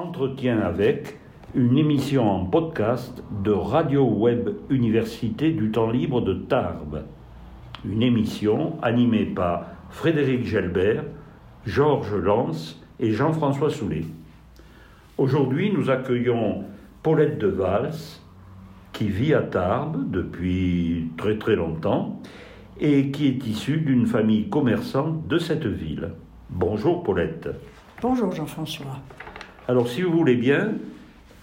Entretien avec une émission en podcast de Radio Web Université du Temps Libre de Tarbes. Une émission animée par Frédéric Gelbert, Georges Lance et Jean-François Soulet. Aujourd'hui, nous accueillons Paulette de Vals, qui vit à Tarbes depuis très très longtemps et qui est issue d'une famille commerçante de cette ville. Bonjour Paulette. Bonjour Jean-François. Alors si vous voulez bien,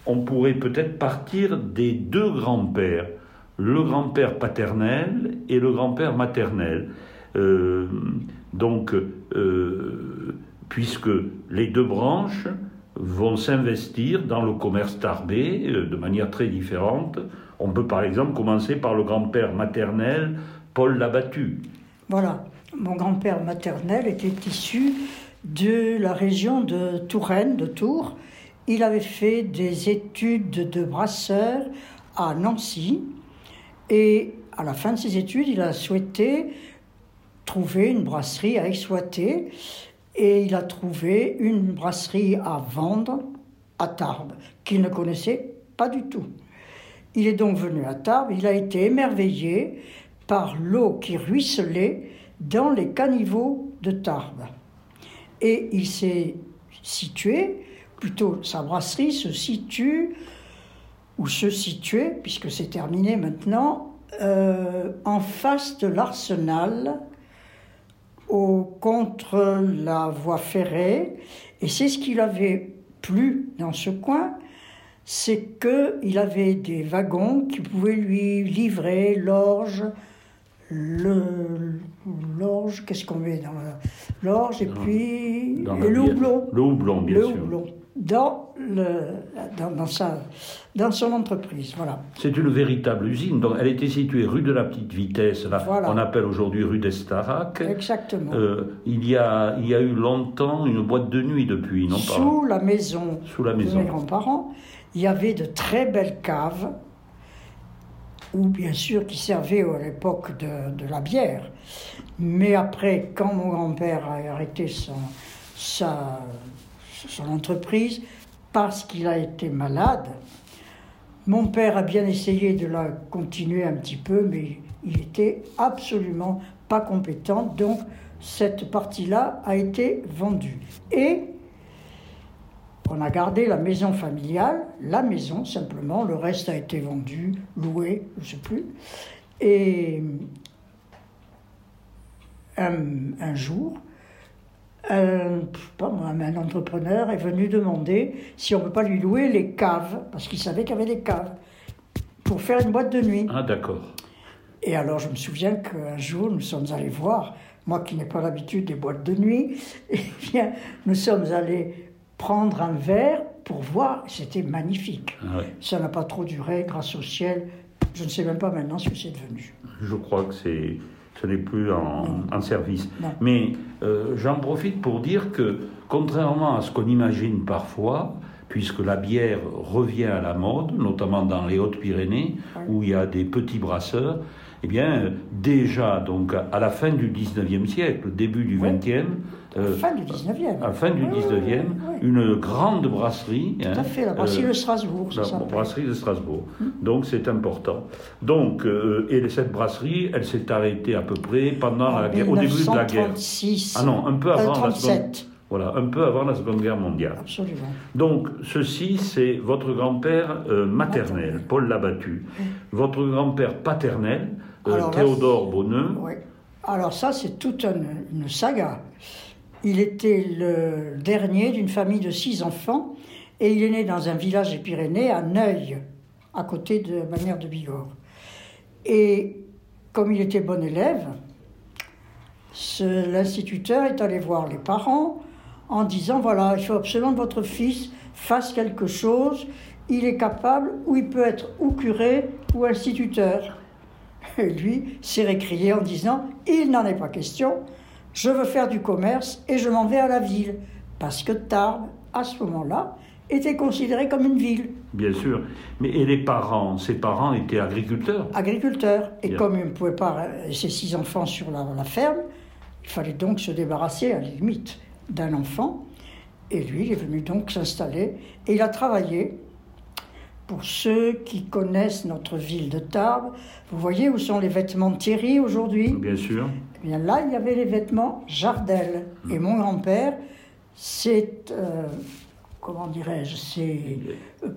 on pourrait peut-être partir des deux grands-pères, le grand-père paternel et le grand-père maternel. Euh, donc, euh, puisque les deux branches vont s'investir dans le commerce tarbé euh, de manière très différente. On peut par exemple commencer par le grand-père maternel, Paul Labattu. Voilà, mon grand-père maternel était issu de la région de Touraine, de Tours. Il avait fait des études de brasseur à Nancy et à la fin de ses études, il a souhaité trouver une brasserie à exploiter et il a trouvé une brasserie à vendre à Tarbes qu'il ne connaissait pas du tout. Il est donc venu à Tarbes, il a été émerveillé par l'eau qui ruisselait dans les caniveaux de Tarbes. Et il s'est situé, plutôt sa brasserie se situe, ou se situait, puisque c'est terminé maintenant, euh, en face de l'arsenal, au, contre la voie ferrée. Et c'est ce qu'il avait plu dans ce coin, c'est qu'il avait des wagons qui pouvaient lui livrer l'orge, l'orge, qu'est-ce qu'on met dans l'orge, et puis le houblon. Le houblon, bien le sûr. Houblon, dans, le, dans, dans, sa, dans son entreprise, voilà. C'est une véritable usine. Donc, elle était située rue de la Petite Vitesse, là, Voilà. on appelle aujourd'hui rue d'Estarac. Exactement. Euh, il, y a, il y a eu longtemps une boîte de nuit depuis, non pas? Sous la maison Sous la de maison. mes grands-parents, il y avait de très belles caves, ou bien sûr qui servaient à l'époque de, de la bière. Mais après, quand mon grand-père a arrêté son, sa, son entreprise, parce qu'il a été malade, mon père a bien essayé de la continuer un petit peu, mais il était absolument pas compétent. Donc, cette partie-là a été vendue. Et on a gardé la maison familiale, la maison simplement, le reste a été vendu, loué, je ne sais plus. Et un, un jour, un, pas moi, un entrepreneur est venu demander si on ne peut pas lui louer les caves, parce qu'il savait qu'il y avait des caves, pour faire une boîte de nuit. Ah, d'accord. Et alors, je me souviens qu'un jour, nous sommes allés voir, moi qui n'ai pas l'habitude des boîtes de nuit, eh bien, nous sommes allés prendre un verre pour voir. C'était magnifique. Ah, oui. Ça n'a pas trop duré, grâce au ciel. Je ne sais même pas maintenant ce que c'est devenu. Je crois que c'est, ce n'est plus en, en service. Non. Mais euh, j'en profite pour dire que, contrairement à ce qu'on imagine parfois, puisque la bière revient à la mode, notamment dans les Hautes-Pyrénées, Oui. où il y a des petits brasseurs, eh bien, déjà, donc, à la fin du 19e siècle, début du Oui. 20e, euh, fin du 19e. à la fin du Oui, oui, 19e, oui, oui. une grande brasserie. Tout hein, à fait, la brasserie euh, de Strasbourg, ça la brasserie de Strasbourg. Donc c'est important. Donc, euh, et cette brasserie, elle s'est arrêtée à peu près pendant En la guerre, au début de la guerre. 1936. Ah non, un peu avant Euh, la seconde. 37, Voilà, un peu avant la Seconde Guerre mondiale. absolument. Donc ceci, c'est votre grand-père euh, maternel. Paul Labattu. Votre grand-père paternel, Alors là, Théodore Bonneux. Oui. Alors ça, c'est toute une, une saga. Il était le dernier d'une famille de six enfants et il est né dans un village des Pyrénées, à Neuil, à côté de ma mère de Bigorre. Et comme il était bon élève, l'instituteur est allé voir les parents en disant, voilà, il faut absolument que votre fils fasse quelque chose, il est capable, ou il peut être ou curé ou instituteur. Et lui s'est récrié en disant Il n'en est pas question, je veux faire du commerce et je m'en vais à la ville. Parce que Tarbes, à ce moment-là, était considérée comme une ville, Bien sûr. Mais et les parents, ses parents étaient agriculteurs. agriculteur. Et Bien. comme il ne pouvait pas laisser six enfants sur la, la ferme, il fallait donc se débarrasser, à la limite, d'un enfant. Et lui, il est venu donc s'installer et il a travaillé. Pour ceux qui connaissent notre ville de Tarbes, vous voyez où sont les vêtements de Thierry aujourd'hui? Bien sûr. Eh bien là, il y avait les vêtements Jardel. Et mon grand-père s'est, euh, comment dirais-je, s'est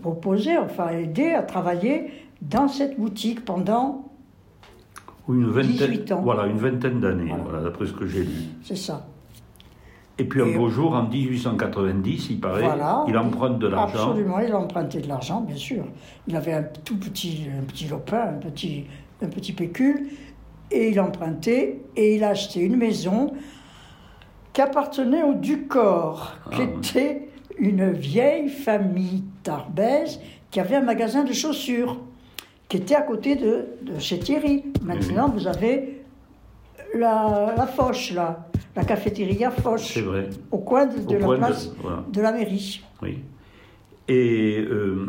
proposé, enfin aidé à travailler dans cette boutique pendant, une vingtaine, 18 ans. Voilà, une vingtaine d'années, Voilà. voilà, d'après ce que j'ai lu. c'est ça. Et puis un Et- beau jour, en 1890, il paraît, Voilà. il emprunte de l'argent. Absolument, il a emprunté de l'argent, bien sûr. Il avait un tout petit, un petit lopin, un petit, un petit pécule, et il empruntait, et il a acheté une maison qui appartenait au Ducor, qui Ah. était une vieille famille tarbaise qui avait un magasin de chaussures, qui était à côté de, de chez Thierry. Maintenant, vous avez la, la Foch, là, la cafétéria Foch, vrai. au coin de, de Au la coin de- place voilà. de la mairie. Oui. Et euh,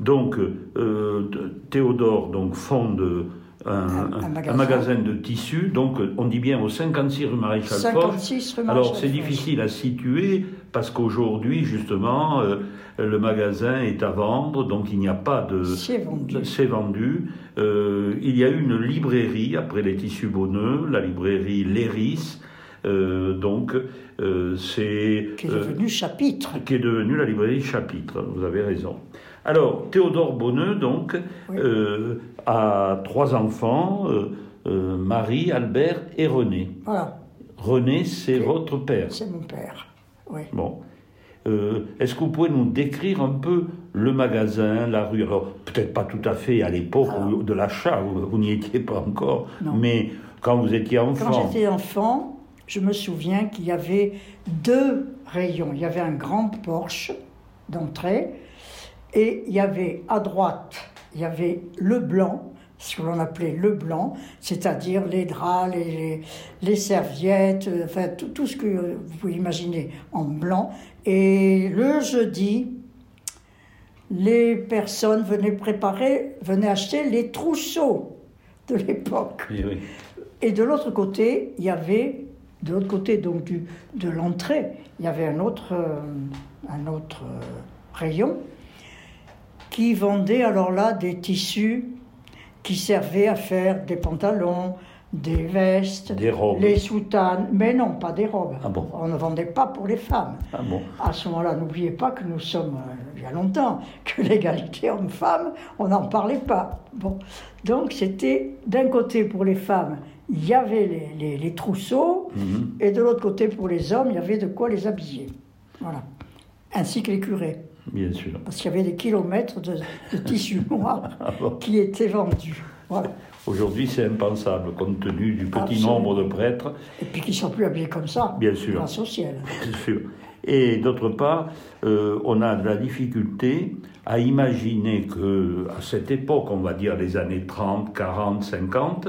donc, euh, Théodore donc, fonde un, Un- un un- un magasin. de tissus. Donc, on dit bien au 56 rue Maréchal Foch. 56 rue Alors, Maréchal c'est Foch. difficile à situer parce qu'aujourd'hui, justement, euh, le magasin est à vendre, donc il n'y a pas de. C'est vendu. C'est vendu. Euh, il y a eu une librairie après les tissus Bonneux, la librairie Léris. Euh, donc, c'est. qui est euh, devenu chapitre. qui est devenue la librairie Chapitre, vous avez raison. Alors, Théodore Bonneux, donc, Oui. euh, a trois enfants, euh, euh, Marie, Albert et René. Voilà, René, c'est votre père. c'est mon père. Oui. Bon. Euh, Est-ce que vous pouvez nous décrire un peu le magasin, la rue? Alors, peut-être pas tout à fait à l'époque de l'achat, vous, vous n'y étiez pas encore, Non. mais quand vous étiez enfant. Quand j'étais enfant, je me souviens qu'il y avait deux rayons. Il y avait un grand porche d'entrée et il y avait à droite, il y avait le blanc, ce que l'on appelait le blanc, c'est-à-dire les draps, les, serviettes, euh, enfin tout, tout ce que vous pouvez imaginer en blanc. Et le jeudi, les personnes venaient préparer, venaient acheter les trousseaux de l'époque. Oui, oui. Et de l'autre côté, il y avait, de l'autre côté donc du, de l'entrée, il y avait un autre, euh, un autre euh, rayon qui vendait alors là des tissus qui servaient à faire des pantalons, des vestes, Des robes. les soutanes, mais non, pas des robes. Ah bon On ne vendait pas pour les femmes. Ah bon À ce moment-là, n'oubliez pas que nous sommes, euh, il y a longtemps, que l'égalité homme-femme, on n'en parlait pas. Bon. Donc c'était d'un côté pour les femmes, il y avait les, les- les trousseaux, Mhm. et de l'autre côté pour les hommes, il y avait de quoi les habiller. Voilà. Ainsi que les curés, Bien sûr. parce qu'il y avait des kilomètres de, de tissu noir Ah bon. qui étaient vendus. Voilà. Aujourd'hui, c'est impensable compte tenu du petit Absolument. nombre de prêtres, Et puis ne sont plus habillés comme ça. Bien sûr. Grâce au ciel. bien sûr. Et d'autre part, euh, on a de la difficulté à imaginer que, à cette époque, on va dire les années 30, 40, 50,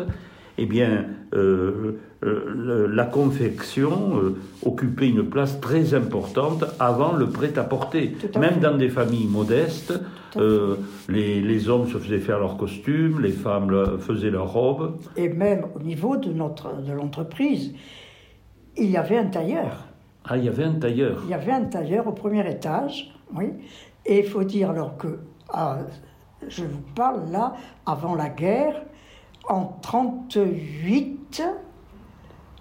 eh bien, euh, euh, la confection euh, occupait une place très importante avant le prêt-à-porter. Même fait. dans des familles modestes, euh, les, les hommes se faisaient faire leurs costumes, les femmes le- faisaient leurs robes. Et même au niveau de, notre, de l'entreprise, il y avait un tailleur. Ah, il y avait un tailleur. Il y avait un tailleur au premier étage, oui. Et il faut dire alors que, ah, je vous parle là, avant la guerre, en 38,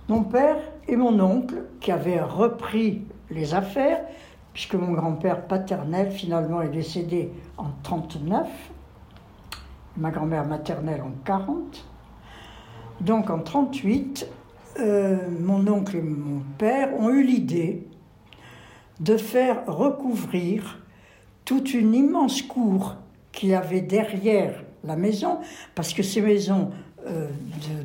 mon père et mon oncle, qui avaient repris les affaires, puisque mon grand-père paternel finalement est décédé en 39, ma grand-mère maternelle en 40. Donc en 38, euh, mon oncle et mon père ont eu l'idée de faire recouvrir toute une immense cour qu'il avait derrière la maison, parce que ces maisons euh,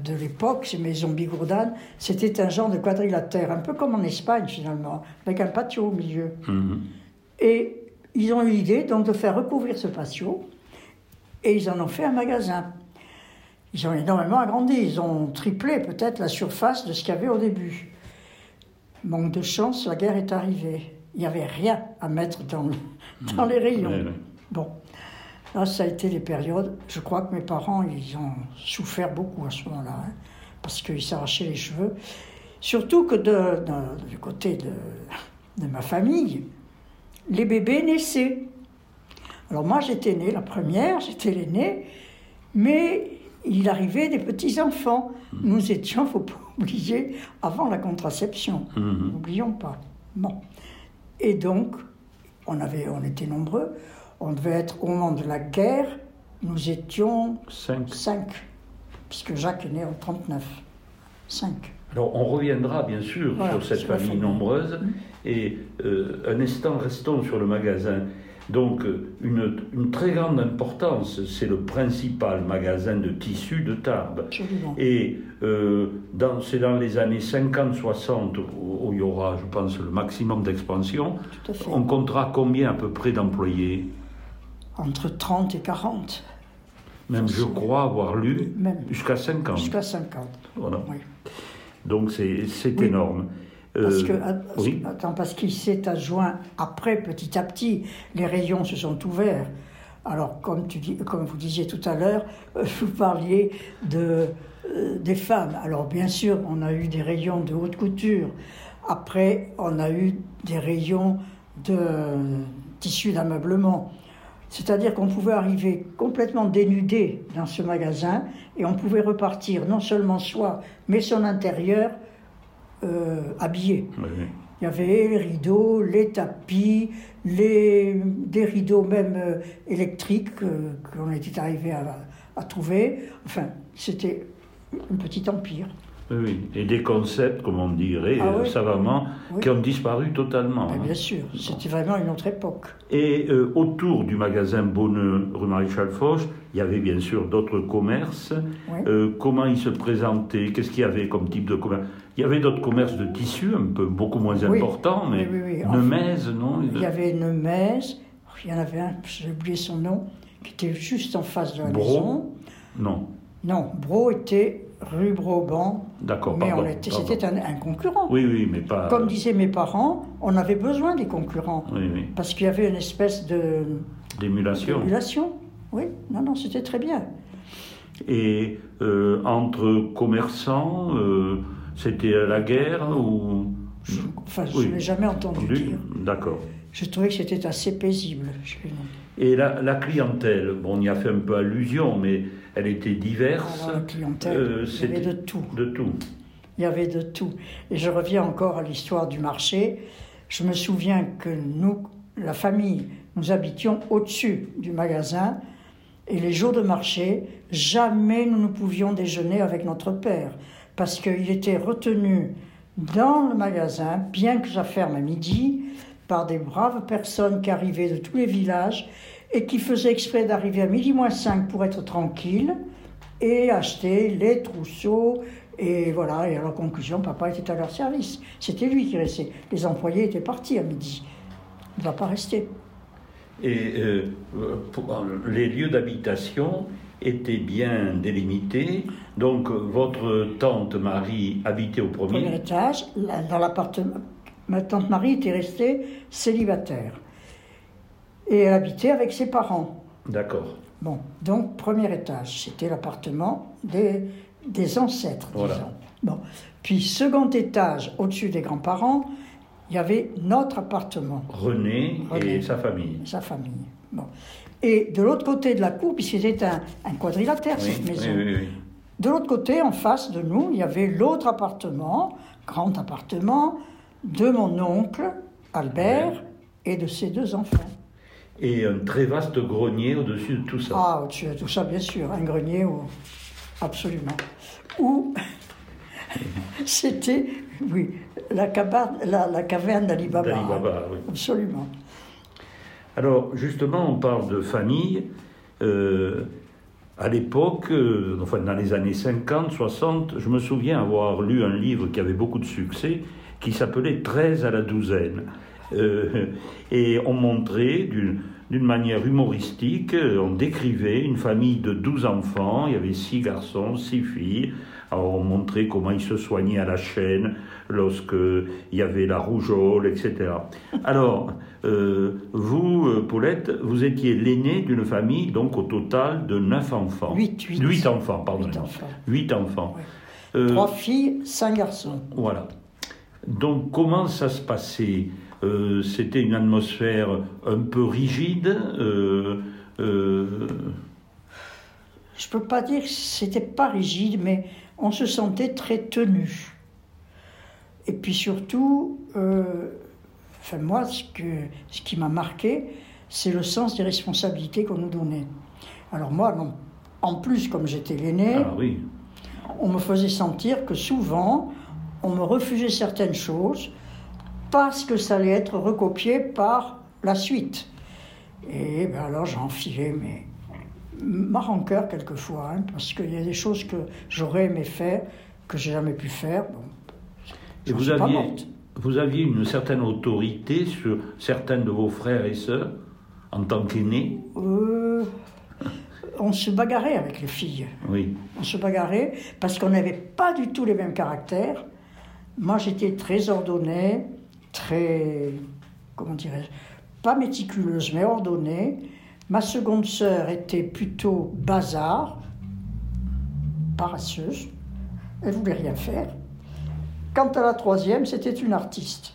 de, de l'époque, ces maisons bigourdanes, c'était un genre de quadrilatère, un peu comme en Espagne finalement, avec un patio au milieu. Mhm. Et ils ont eu l'idée donc de faire recouvrir ce patio et ils en ont fait un magasin. Ils ont énormément agrandi, ils ont triplé peut-être la surface de ce qu'il y avait au début. Manque de chance, la guerre est arrivée. Il n'y avait rien à mettre dans, le- dans les rayons. Bon, là ça a été les périodes. Je crois que mes parents, ils ont souffert beaucoup à ce moment-là, hein, parce qu'ils s'arrachaient les cheveux. Surtout que de- de- du côté de, de ma famille, les bébés naissaient. Alors moi j'étais née, la première, j'étais l'aînée, mais il arrivait des petits-enfants. Nous étions, faut pas oublier, avant la contraception. Mhm. N'oublions pas. Bon. Et donc, on, avait, on était nombreux. On devait être au moment de la guerre, nous étions Cinq. cinq, puisque Jacques est né en 39. Cinq. Alors, on reviendra bien sûr Voilà, sur cette famille famille. nombreuse. Et euh, un instant, restons sur le magasin. Donc, euh, une, une très grande importance, c'est le principal magasin de tissus de Tarbes. Absolument. Et euh, dans- c'est dans les années 50-60 où, où il y aura, je pense, le maximum d'expansion. On comptera combien à peu près d'employés? Entre 30 et 40, Même, je crois avoir lu, jusqu'à 50. jusqu'à 50. Voilà. Oui. Donc, c'est Oui. énorme. Parce Euh, que, parce oui. que- attends, parce qu'il s'est adjoint après, petit à petit, les rayons se sont ouverts. Alors, comme, tu dis, comme vous disiez tout à l'heure, euh, vous parliez de, euh, des femmes. Alors, bien sûr, on a eu des rayons de haute couture. Après, on a eu des rayons de tissus d'ameublement. C'est-à-dire qu'on pouvait arriver complètement dénudé dans ce magasin et on pouvait repartir non seulement soi, mais son intérieur euh, habillé. oui. Il y avait les rideaux, les tapis, les, des rideaux même euh, électriques euh, qu'on était arrivé à, à trouver. Enfin, c'était un petit empire. Oui. Et des concepts, comme on dirait Ah euh, oui. savamment, Oui. qui ont disparu totalement. Hein. bien sûr, c'était vraiment une autre époque. Et euh, autour du magasin Bonneux, rue Maréchal Foch, il y avait bien sûr d'autres commerces. Euh, comment ils se présentaient? Qu'est-ce qu'il y avait comme type de commerce? Il y avait d'autres commerces de tissus, un peu beaucoup moins importants, mais Oui, oui, oui. Enfin, Nemez, non? Il y avait une messe, il y en avait un, j'ai oublié son nom, qui était juste en face de la Bro. maison. Non, Non, Bro était rue Broban, d'accord, mais c'était un, un concurrent. Oui, oui, mais pas... Comme disaient mes parents, on avait besoin des concurrents. Oui, oui, Parce qu'il y avait une espèce de d'émulation. population. Oui, non, non, c'était très bien. Et euh, entre commerçants, euh, c'était la guerre ou... Je- enfin, je ne l'ai jamais entendu Entendu dire. D'accord. Je trouvais que c'était assez paisible. Et la, la clientèle, bon, on y a fait un peu allusion, mais elle était diverse. Alors, la clientèle, Euh, il y avait de tout. De tout. Il y avait de tout. Et je reviens encore à l'histoire du marché. Je me souviens que nous, la famille, nous habitions au-dessus du magasin. Et les jours de marché, jamais nous ne pouvions déjeuner avec notre père. Parce qu'il était retenu dans le magasin, bien que ça ferme à midi, par des braves personnes qui arrivaient de tous les villages et qui faisaient exprès d'arriver à midi moins 5 pour être tranquille et acheter les trousseaux. Et voilà, et à la conclusion, papa était à leur service. C'était lui qui restait. Les employés étaient partis à midi. Il ne va pas rester. Et euh, pour- les lieux d'habitation étaient bien délimités. Donc, votre tante Marie habitait au Premier premier. étage, dans l'appartement. Ma tante Marie était restée célibataire. Et elle habitait avec ses parents. D'accord. Bon, donc premier étage, c'était l'appartement des, des ancêtres, Voilà. disons. Bon. Puis second étage, au-dessus des grands-parents, il y avait notre appartement, René, René. et sa famille. sa famille. Bon. Et de l'autre côté de la cour, puisque c'était un, un quadrilatère, Oui, cette maison, oui, oui. de l'autre côté, en face de nous, il y avait l'autre appartement, grand appartement, de mon oncle, Albert, et de ses deux enfants. Et un très vaste grenier au-dessus de tout ça. Ah, au-dessus de tout ça, bien sûr, un grenier, ou... absolument. Ou c'était, oui, la, cabane, la, la caverne d'Ali Baba. d'Ali Baba, oui. Absolument. Alors, justement, on parle de famille. Euh, à l'époque, euh, enfin dans les années 50, 60, je me souviens avoir lu un livre qui avait beaucoup de succès, qui s'appelait 13 à la douzaine. Euh, et on montrait d'une manière humoristique, on décrivait une famille de 12 enfants, il y avait 6 garçons, 6 filles. Alors on montrait comment ils se soignaient à la chaîne lorsque il y avait la rougeole, etc. Alors, euh, vous, euh, Paulette, vous étiez l'aîné d'une famille, donc au total de 9 enfants. Huit, huit. 8 enfants, pardon. Huit enfants. 8 enfants. Ouais. Euh, Trois filles, cinq garçons. voilà. Donc, comment ça se passait? Euh, c'était une atmosphère un peu rigide. Je peux pas dire que c'était pas rigide, mais on se sentait très tenu. Et puis surtout, euh, enfin moi, ce, que, ce qui m'a marqué, c'est le sens des responsabilités qu'on nous donnait. Alors moi, non, en plus, comme j'étais l'aîné, ah oui. on me faisait sentir que souvent, on me refusait certaines choses parce que ça allait être recopié par la suite. Et ben alors enfilé mais ma rancœur quelquefois, hein, parce qu'il y a des choses que j'aurais aimé faire, que j'ai jamais pu faire. Bon, Et vous pas aviez, morte. vous aviez une certaine autorité sur certains de vos frères et sœurs en tant qu'aînés Euh, on se bagarrait avec les filles. Oui. On se bagarrait parce qu'on n'avait pas du tout les mêmes caractères. Moi, j'étais très ordonnée, très. Comment dirais-je Pas méticuleuse, mais ordonnée. Ma seconde sœur était plutôt bazar, paresseuse. Elle voulait rien faire. Quant à la troisième, c'était une artiste.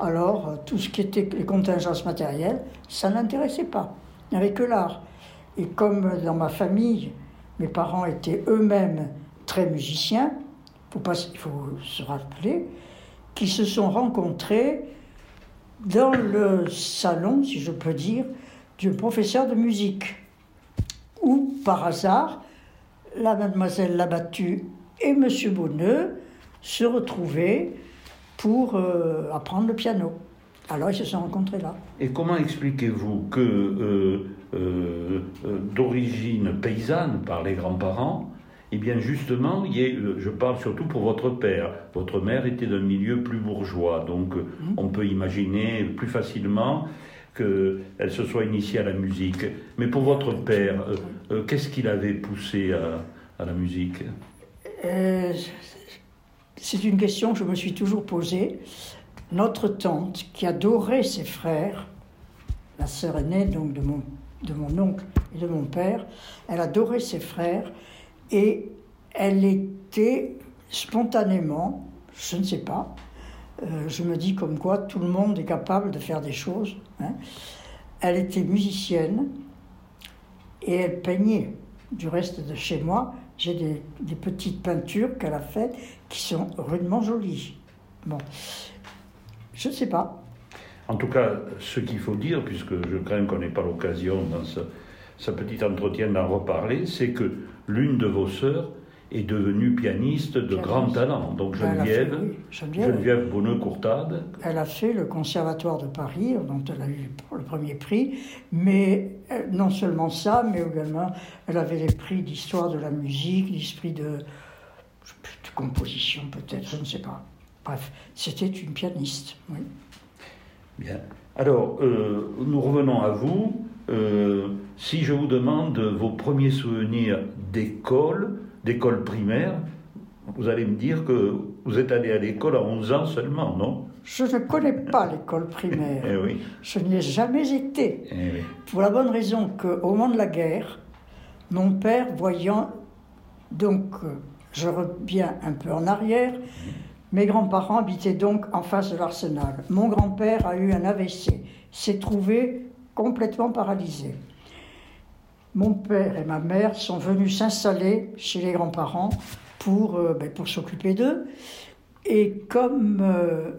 Alors, euh, tout ce qui était les contingences matérielles, ça n'intéressait pas. Il n'y avait que l'art. Et comme dans ma famille, mes parents étaient eux-mêmes très musiciens, il faut se rappeler, qu'ils se sont rencontrés dans le salon, si je peux dire, du professeur de musique, où par hasard, la mademoiselle Labattu et monsieur Bonneux se retrouvaient pour euh, apprendre le piano. Alors ils se sont rencontrés là. Et comment expliquez-vous que, euh, euh, d'origine paysanne par les grands-parents, eh bien justement, il y ait- je parle surtout pour votre père. Votre mère était d'un milieu plus bourgeois, donc euh, on peut imaginer plus facilement qu'elle se soit initiée à la musique. Mais pour votre père, qu'est-ce qui l'avait poussé à, à la musique? C'est une question que je me suis toujours posée. Notre tante, qui adorait ses frères, la sœur aînée donc de mon, de mon oncle et de mon père, elle adorait ses frères et elle était spontanément, je ne sais pas, euh, je me dis comme quoi tout le monde est capable de faire des choses. hein. Elle était musicienne et elle peignait. Du reste de chez moi, j'ai des, des petites peintures qu'elle a faites qui sont rudement jolies. Bon, je ne sais pas. En tout cas, ce qu'il faut dire, puisque je crains qu'on n'ait pas l'occasion dans ce, ce petit entretien d'en reparler, c'est que l'une de vos sœurs est devenue pianiste de Pianiste. grand talent. Donc fait- Geneviève, oui, Geneviève, Geneviève Bonneux-Courtade, Elle a fait le conservatoire de Paris, dont elle a eu le premier prix, mais euh, non seulement ça, mais également elle avait les prix d'histoire de la musique, l'esprit de, je sais plus, de composition peut-être, je ne sais pas. Bref, c'était une pianiste, oui. Bien. Alors, euh, nous revenons à vous. Euh, si je vous demande vos premiers souvenirs d'école, d'école primaire, vous allez me dire que vous êtes allé à l'école à 11 ans seulement, non? Je ne connais pas l'école primaire, Eh oui. je n'y ai jamais été. Eh oui. Pour la bonne raison qu'au moment de la guerre, mon père, voyant, donc euh, je reviens un peu en arrière, mes grands-parents habitaient donc en face de l'arsenal. Mon grand-père a eu un AVC, s'est trouvé complètement paralysé. Mon père et ma mère sont venus s'installer chez les grands-parents pour, euh, ben, pour s'occuper d'eux. Et comme euh,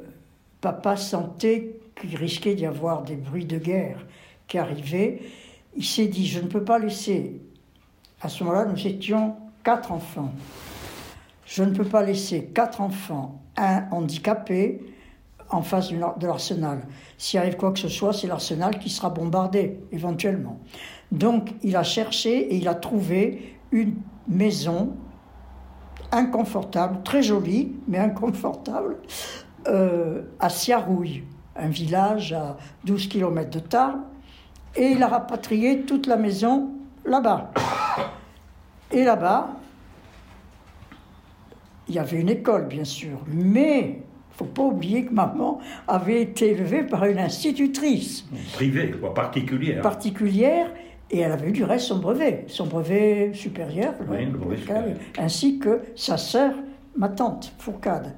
papa sentait qu'il risquait d'y avoir des bruits de guerre qui arrivaient, il s'est dit, je ne peux pas laisser. À ce moment-là, nous étions quatre enfants. Je ne peux pas laisser quatre enfants, un handicapé, en face de l'arsenal. S'il arrive quoi que ce soit, c'est l'arsenal qui sera bombardé, éventuellement. Donc, il a cherché et il a trouvé une maison inconfortable, très jolie, mais inconfortable, euh, à Siarouille, un village à 12 km de Tarbes. Et il a rapatrié toute la maison là-bas. Et là-bas, il y avait une école, bien sûr, mais faut pas oublier que maman avait été élevée par une institutrice Privée, quoi, particulière. particulière et elle avait eu du reste son brevet, son brevet supérieur, Oui, le brevet Fourcade, supérieur. ainsi que sa sœur, ma tante, Fourcade.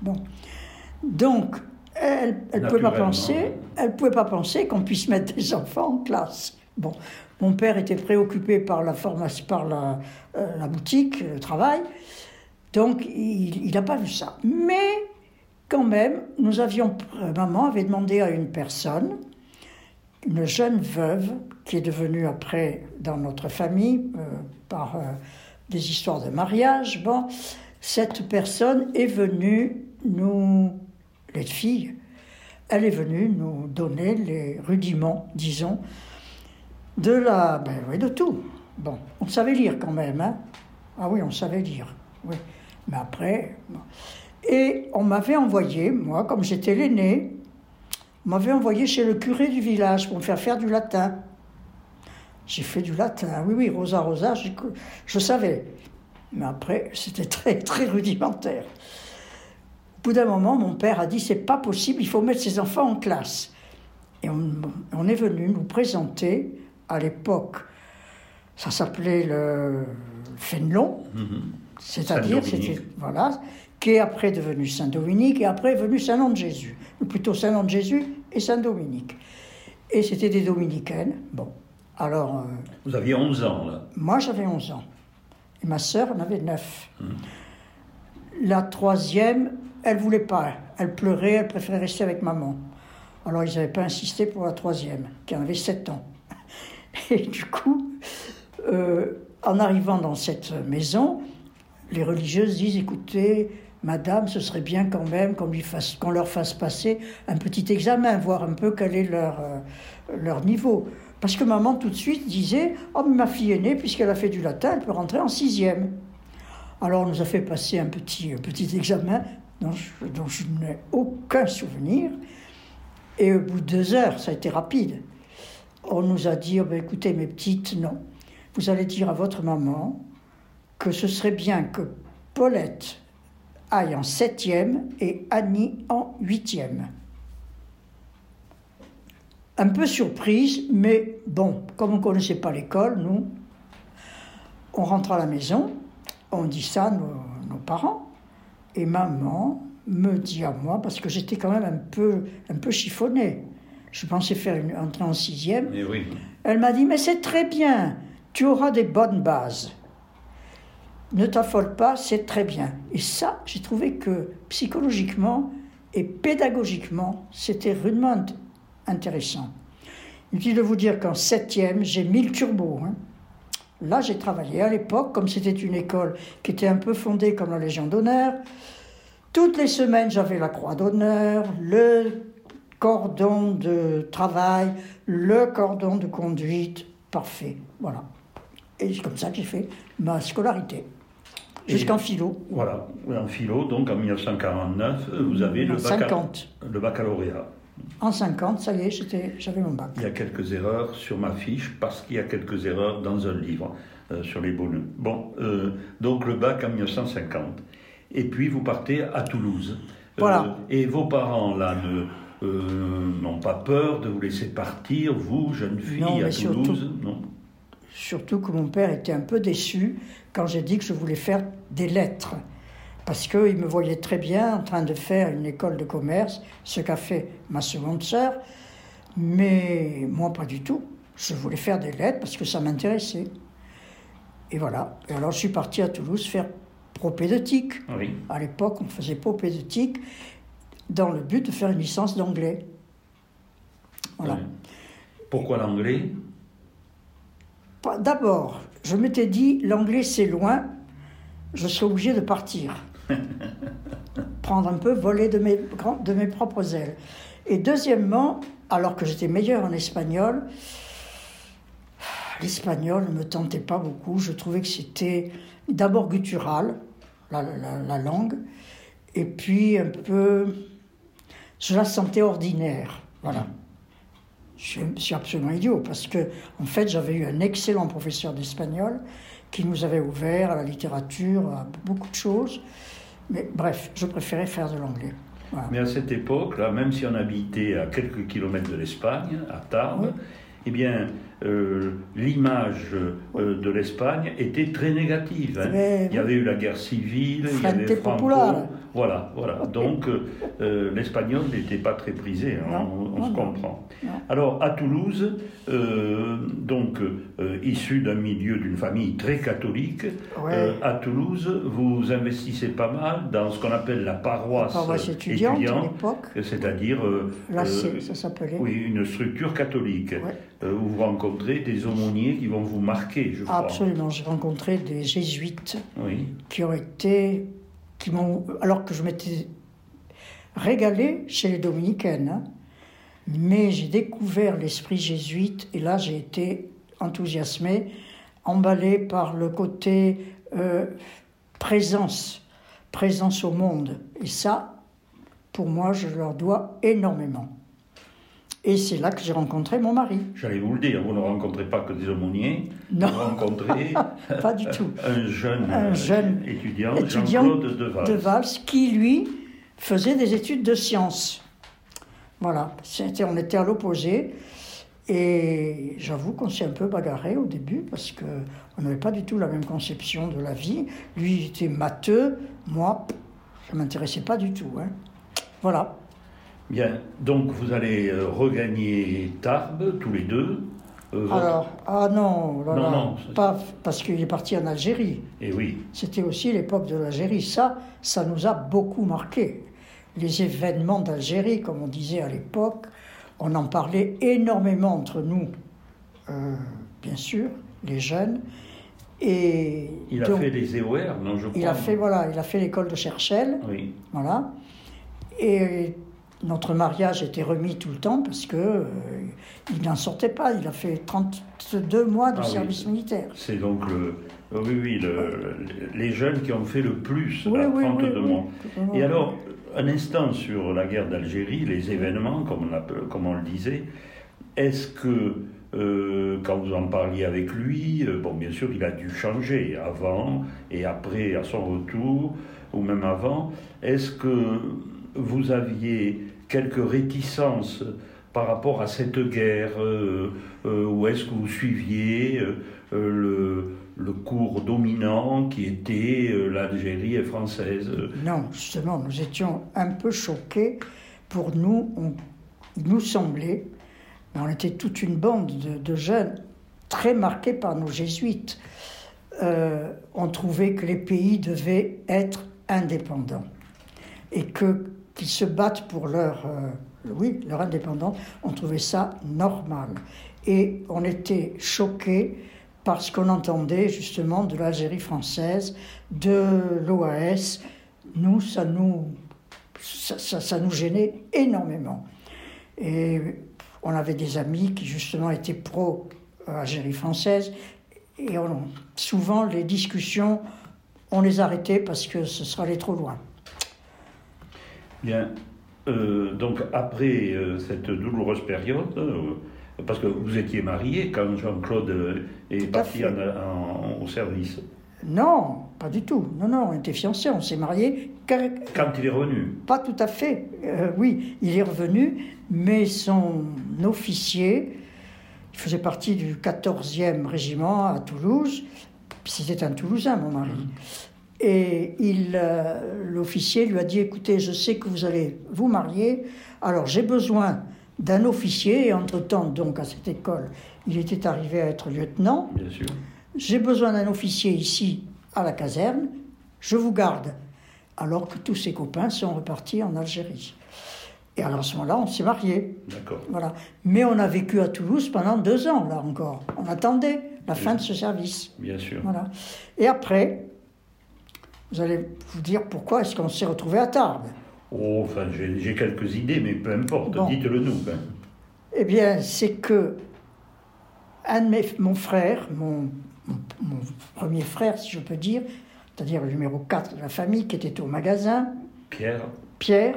Bon. Donc, elle ne pouvait pas penser, elle pouvait pas penser qu'on puisse mettre des enfants en classe. Bon, mon père était préoccupé par la formation, par la, euh, la boutique, le travail, donc il n'a pas vu ça. Mais quand même, nous avions, maman avait demandé à une personne, une jeune veuve qui est devenue après dans notre famille euh, par euh, des histoires de mariage. Bon, cette personne est venue nous, les filles, elle est venue nous donner les rudiments, disons, de la, ben oui, de tout. Bon, on savait lire quand même, hein. Ah oui, on savait lire, oui. Mais après, et on m'avait envoyé, moi, comme j'étais l'aîné, on m'avait envoyé chez le curé du village pour me faire faire du latin. J'ai fait du latin, oui, oui, Rosa Rosa, je, je savais. Mais après, c'était très, très rudimentaire. Au bout d'un moment, mon père a dit c'est pas possible, il faut mettre ses enfants en classe. Et on, est venu nous présenter à l'époque, ça s'appelait le Fénelon, mhm. c'est-à-dire, c'était, voilà, qui est après devenu Saint-Dominique et après est venu Saint-Nom de Jésus, ou plutôt Saint-Nom de Jésus et Saint-Dominique. Et c'était des dominicaines. Bon, alors. Euh, Vous aviez 11 ans, là Moi, j'avais 11 ans. Et ma sœur en avait 9. Mhm. La troisième, elle voulait pas. Elle pleurait, elle préférait rester avec maman. Alors ils n'avaient pas insisté pour la troisième, qui en avait 7 ans. Et du coup, euh, en arrivant dans cette maison, les religieuses disent écoutez, madame, ce serait bien quand même qu'on leur fasse passer un petit examen, voir un peu quel est leur, euh, leur niveau. Parce que maman, tout de suite, disait Oh, ma fille aînée, puisqu'elle a fait du latin, elle peut rentrer en sixième. Alors, on nous a fait passer un petit, petit examen dont je, n'ai aucun souvenir. Et au bout de deux heures, ça a été rapide, on nous a dit, oh ben, écoutez mes petites, non, vous allez dire à votre maman que ce serait bien que Paulette aille en septième et Annie en huitième. Un peu surprise, mais bon, comme on ne connaissait pas l'école, nous, on rentre à la maison, on dit ça à nos, nos parents, et maman me dit à moi, parce que j'étais quand même un peu, un peu chiffonnée. Je pensais faire une entrée en sixième. Oui. Elle m'a dit, mais c'est très bien, tu auras des bonnes bases. Ne t'affole pas, c'est très bien. Et ça, j'ai trouvé que psychologiquement et pédagogiquement, c'était rudement intéressant. Inutile de vous dire qu'en septième, j'ai mis le turbo. Hein. Là, j'ai travaillé à l'époque, comme c'était une école qui était un peu fondée comme la Légion d'honneur, toutes les semaines, j'avais la croix d'honneur, le cordon de travail, le cordon de conduite, parfait. Voilà. Et c'est comme ça que j'ai fait ma scolarité. Jusqu'en philo. Voilà, en philo, donc en 1949, vous avez le, le baccalauréat. En 50, ça y est, j'avais mon bac. Il y a quelques erreurs sur ma fiche parce qu'il y a quelques erreurs dans un livre euh, sur les bonus. Bon, euh, donc le bac en 1950 et puis vous partez à Toulouse. Euh, voilà. et vos parents, là, n'ont pas peur de vous laisser partir, vous, jeune fille, à Toulouse surtout, non Surtout que mon père était un peu déçu quand j'ai dit que je voulais faire des lettres. Parce qu'il me voyait très bien en train de faire une école de commerce, ce qu'a fait ma seconde sœur. Mais moi, pas du tout. Je voulais faire des lettres parce que ça m'intéressait. Et voilà. Et alors, je suis parti à Toulouse faire propédeutique. Oui. À l'époque, on faisait propédeutique dans le but de faire une licence d'anglais. Voilà. Pourquoi l'anglais? D'abord, je m'étais dit, l'anglais c'est loin, je suis obligé de partir. Prendre un peu, voler de mes, de mes propres ailes. Et deuxièmement, alors que j'étais meilleur en espagnol, l'espagnol ne me tentait pas beaucoup. Je trouvais que c'était d'abord guttural, la, langue, et puis un peu, je la sentais ordinaire. Voilà. Je suis absolument idiot parce que, en fait, j'avais eu un excellent professeur d'espagnol qui nous avait ouvert à la littérature, à beaucoup de choses. Mais bref, je préférais faire de l'anglais. Mais à cette époque, là, même si on habitait à quelques kilomètres de l'Espagne, à Tarbes, eh bien, euh, l'image euh, de l'Espagne était très négative. hein. Mais- Il y avait eu la guerre civile, il y avait Franco. Popular. Voilà, voilà. Donc, euh, l'espagnol n'était pas très prisé, hein, Non, on, on non, se comprend. Non. Alors, à Toulouse, euh, donc, euh, issu d'un milieu d'une famille très catholique, Ouais. euh, à Toulouse, vous investissez pas mal dans ce qu'on appelle la paroisse, paroisse étudiante à étudiante, l'époque. c'est-à-dire euh, euh, ça s'appelait. oui, une structure catholique, Ouais. euh, où vous rencontrez des aumôniers qui vont vous marquer, je crois. Absolument, j'ai rencontré des jésuites Oui, qui ont été, qui m'ont, alors que je m'étais régalé chez les dominicaines, hein, mais j'ai découvert l'esprit jésuite et là j'ai été enthousiasmé, emballé par le côté euh, présence, présence au monde. Et ça, pour moi, je leur dois énormément. Et c'est là que j'ai rencontré mon mari. j'allais vous le dire, vous ne rencontrez pas que des aumôniers, Non. vous rencontrez Pas du tout. un jeune, Un euh, jeune étudiant, étudiant Jean-Claude Deval. de Valls qui, lui, faisait des études de sciences. Voilà, on était à l'opposé. Et j'avoue qu'on s'est un peu bagarré au début parce qu'on n'avait pas du tout la même conception de la vie. Lui, il était matheux, moi, ça ne m'intéressait pas du tout. hein. Voilà. Bien, donc vous allez euh, regagner Tarbes, tous les deux. euh, Alors, ah non, là, Non, là, non, pas parce qu'il est parti en Algérie. Et oui, C'était aussi l'époque de l'Algérie. Ça, ça nous a beaucoup marqué. Les événements d'Algérie, comme on disait à l'époque, on en parlait énormément entre nous, euh, bien sûr, les jeunes. Et il a donc, fait les EOR, non, je crois. il a fait voilà, il a fait l'école de Cherchel, Oui, voilà. Et notre mariage était remis tout le temps parce que euh, il n'en sortait pas. Il a fait 32 mois de Ah oui. service militaire. c'est donc le. euh, Oui, oui, le- les jeunes qui ont fait le plus, Oui, à oui, 32 oui, mois. oui. Et alors, un instant sur la guerre d'Algérie, les événements, comme on, comme on le disait, est-ce que, euh, quand vous en parliez avec lui, euh, bon, bien sûr, il a dû changer avant et après, à son retour, ou même avant, est-ce que vous aviez quelques réticences par rapport à cette guerre, euh, euh, ou est-ce que vous suiviez euh, euh, le, cours dominant qui était l'Algérie française? Non, justement, nous étions un peu choqués. Pour nous, on- il nous semblait, on était toute une bande de, jeunes très marqués par nos jésuites. On trouvait que les pays devaient être indépendants et que qu'ils se battent pour leur, euh, oui, leur indépendance. On trouvait ça normal et on était choqués parce qu'on entendait justement de l'Algérie française, de l'OAS. Nous, ça nous, ça, ça- nous gênait énormément. Et on avait des amis qui justement étaient pro-Algérie française. Et on- souvent, les discussions, on les arrêtait parce que ce serait aller trop loin. Bien, euh, donc après euh, cette douloureuse période, euh, parce que vous étiez marié quand Jean-Claude est Tout parti en- en- au service, Non, pas du tout. Non, non, on était fiancés, on s'est mariés. car- quand il est revenu. Pas tout à fait. Oui, il est revenu, mais son officier, il faisait partie du 14e régiment à Toulouse. C'était un Toulousain, mon mari. Et euh, l'officier lui a dit Écoutez, je sais que vous allez vous marier, alors j'ai besoin d'un officier. Et entre-temps, donc, à cette école, il était arrivé à être lieutenant. Bien sûr. J'ai besoin d'un officier ici à la caserne, je vous garde. Alors que tous ses copains sont repartis en Algérie. Et alors à ce moment-là, on s'est mariés. D'accord. Voilà. Mais on a vécu à Toulouse pendant deux ans, là encore. On attendait la fin de ce service. Bien sûr. Voilà. Et après, vous allez vous dire pourquoi est-ce qu'on s'est retrouvé à Tarbes Oh, enfin, j'ai quelques idées, mais peu importe, Bon. dites-le nous. hein. Eh bien, c'est que un de mes, mon frère, mon, premier frère, si je peux dire, c'est-à-dire le numéro 4 de la famille, qui était au magasin, Pierre, Pierre,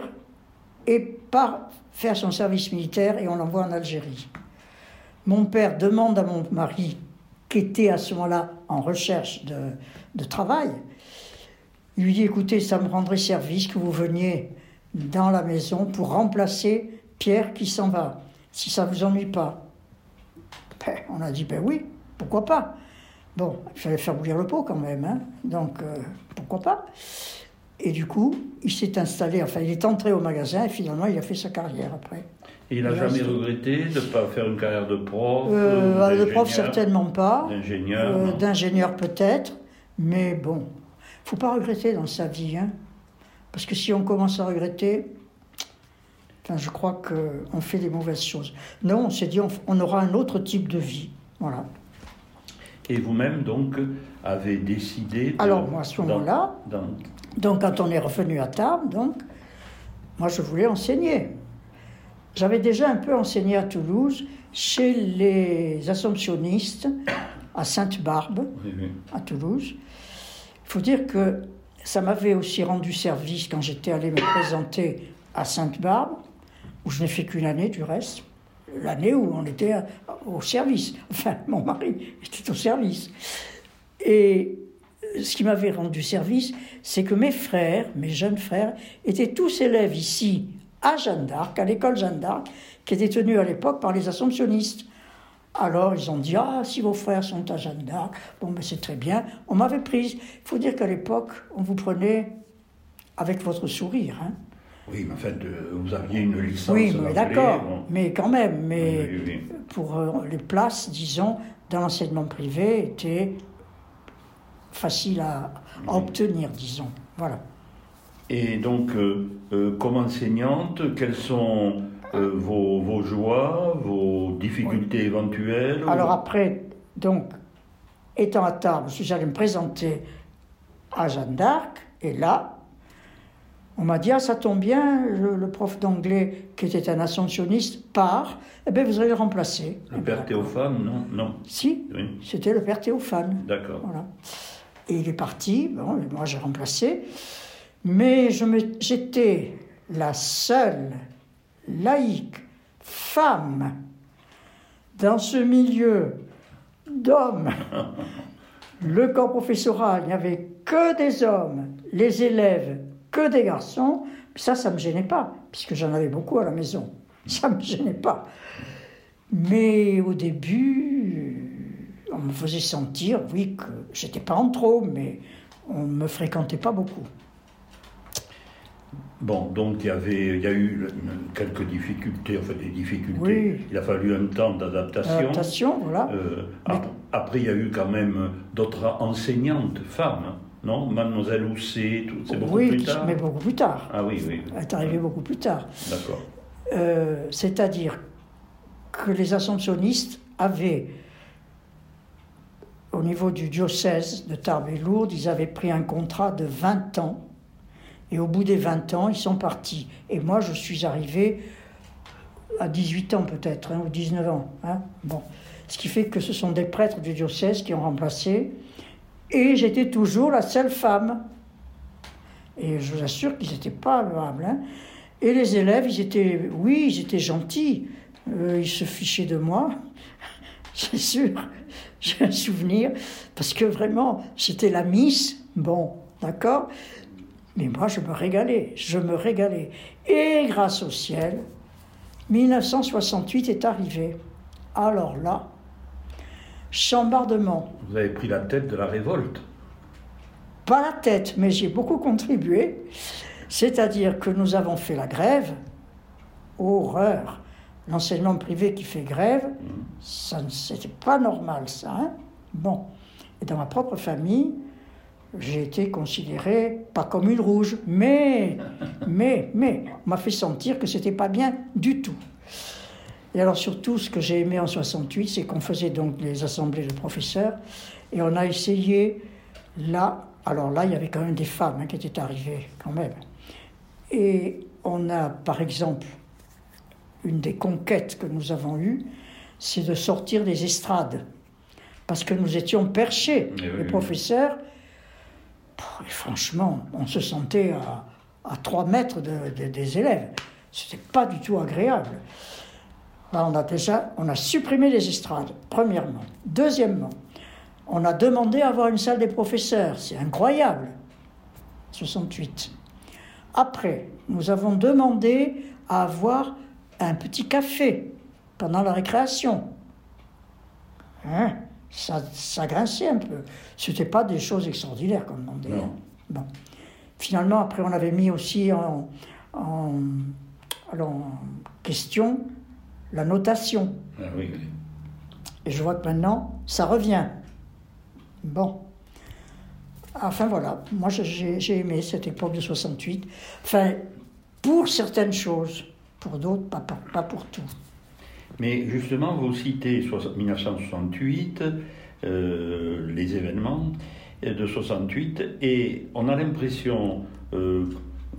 et part faire son service militaire et on l'envoie en Algérie. Mon père demande à mon mari, qui était à ce moment-là en recherche de, de travail, il lui dit écoutez, ça me rendrait service que vous veniez dans la maison pour remplacer Pierre qui s'en va, si ça vous ennuie pas. Ben, on a dit, ben oui, pourquoi pas Bon, il fallait faire bouillir le pot quand même, hein. donc euh, pourquoi pas Et du coup, il s'est installé, enfin, il est entré au magasin et finalement, il a fait sa carrière après. Et il n'a jamais regretté de ne pas faire une carrière de prof euh, De prof, certainement pas. D'ingénieur euh, D'ingénieur, peut-être. Mais bon, faut pas regretter dans sa vie. Hein, parce que si on commence à regretter, enfin, je crois qu'on fait des mauvaises choses. Non, on s'est dit, on, aura un autre type de vie. Voilà. Et vous-même, donc, avez décidé. Alors, moi, à ce moment-là, donc, quand on est revenu à Tarbes, donc, moi, je voulais enseigner. J'avais déjà un peu enseigné à Toulouse chez les Assomptionnistes à Sainte-Barbe, à Toulouse. Faut dire que ça m'avait aussi rendu service quand j'étais allé me présenter à Sainte-Barbe, où je n'ai fait qu'une année du reste, l'année où on était au service. Enfin, mon mari était au service. Et ce qui m'avait rendu service, c'est que mes frères, mes jeunes frères, étaient tous élèves ici à Jeanne d'Arc, à l'école Jeanne d'Arc, qui était tenue à l'époque par les Assomptionnistes. Alors ils ont dit Ah, si vos frères sont à Jeanne d'Arc, bon, ben c'est très bien. On m'avait prise. Il faut dire qu'à l'époque, on vous prenait avec votre sourire. Hein. Oui, mais en fait, euh, vous aviez une licence. Oui, mais d'accord, mais quand même, mais pour euh, les places, disons, dans l'enseignement privé, étaient faciles à obtenir, disons. Voilà. Et donc, euh, euh, comme enseignante, quelles sont euh, vos, joies, vos difficultés éventuelles Alors après, donc, étant à table, je suis allé me présenter à Jeanne d'Arc, et là, on m'a dit, ah, ça tombe bien, le, prof d'anglais, qui était un ascensionniste, part, eh bien, vous allez le remplacer. Le père Théophane, non, non. Si, c'était le père Théophane. D'accord. Voilà. Et il est parti, bon, moi j'ai remplacé. Mais j'étais la seule laïque femme dans ce milieu d'hommes. Le corps professoral, il n'y avait que des hommes, les élèves, que des garçons. Ça, ça ne me gênait pas, puisque j'en avais beaucoup à la maison. Ça ne me gênait pas. Mais au début, on me faisait sentir, oui, que j'étais pas en trop, mais on ne me fréquentait pas beaucoup. Bon, donc il y, avait, il y a eu quelques difficultés, enfin des difficultés. Il a fallu un temps d'adaptation. Adaptation, voilà. Euh, après, il y a eu quand même d'autres enseignantes femmes, non? Mademoiselle Housset, c'est beaucoup plus tard mais beaucoup plus tard. Ah oui, oui. Elle est arrivée beaucoup plus tard. D'accord. Euh, c'est-à-dire que les assomptionnistes avaient, au niveau du diocèse de Tarbes et Lourdes, ils avaient pris un contrat de 20 ans et au bout des 20 ans, ils sont partis. Et moi, je suis arrivé à 18 ans peut-être, hein, ou 19 ans. Hein. Bon. Ce qui fait que ce sont des prêtres du diocèse qui ont remplacé. Et j'étais toujours la seule femme. Et je vous assure qu'ils n'étaient pas amables. Hein. Et les élèves, ils étaient, oui, ils étaient gentils. Euh, ils se fichaient de moi. C'est sûr, j'ai un souvenir. Parce que vraiment, j'étais la Miss. Bon, d'accord mais moi, je me régalais, je me régalais. Et grâce au ciel, 1968 est arrivé. Alors là, chambardement. Vous avez pris la tête de la révolte Pas la tête, mais j'ai beaucoup contribué. C'est-à-dire que nous avons fait la grève. Horreur L'enseignement privé qui fait grève, mmh. ça c'était pas normal, ça. Hein bon. Et dans ma propre famille, j'ai été considéré pas comme une rouge, mais, mais, mais, on m'a fait sentir que c'était pas bien du tout. Et alors surtout, ce que j'ai aimé en 68, c'est qu'on faisait donc les assemblées de professeurs, et on a essayé, là, alors là, il y avait quand même des femmes hein, qui étaient arrivées, quand même. Et on a, par exemple, une des conquêtes que nous avons eues, c'est de sortir des estrades. Parce que nous étions perchés, eh les professeurs, franchement, on se sentait à, à 3 mètres des élèves. C'était pas du tout agréable. On a déjà on a supprimé les estrades, premièrement. Deuxièmement, on a demandé à avoir une salle des professeurs. C'est incroyable. 68. Après, nous avons demandé à avoir un petit café pendant la récréation. hein, ça, ça grinçait un peu. C'était pas des choses extraordinaires qu'on demandait. Non. Bon. Finalement, après, on avait mis aussi en, en, alors, en question la notation. Ah oui, oui. Et je vois que maintenant, ça revient. Bon. Enfin voilà, moi j'ai- j'ai aimé cette époque de 68. Enfin, pour certaines choses, pour d'autres, pas, pour- pas pour tout. Mais justement, vous citez soix- 1968, euh, les événements de 68, et on a l'impression, euh,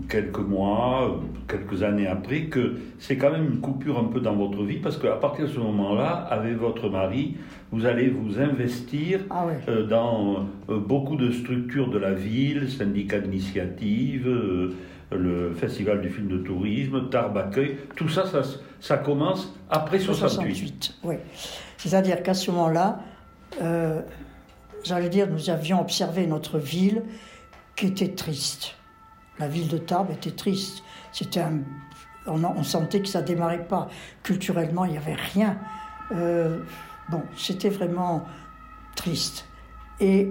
quelques mois, quelques années après, que c'est quand même une coupure un peu dans votre vie, parce qu'à partir de ce moment-là, avec votre mari, vous allez vous investir Ah euh, dans beaucoup de structures de la ville, syndicats d'initiative, le festival du film de tourisme, Tarbes Accueil, tout ça, ça, ça commence après 68. 68, oui. C'est-à-dire qu'à ce moment-là, euh, j'allais dire, nous avions observé notre ville qui était triste. La ville de Tarbes était triste. C'était un- on, on sentait que ça démarrait pas. Culturellement, il n'y avait rien. Euh, bon, c'était vraiment triste. Et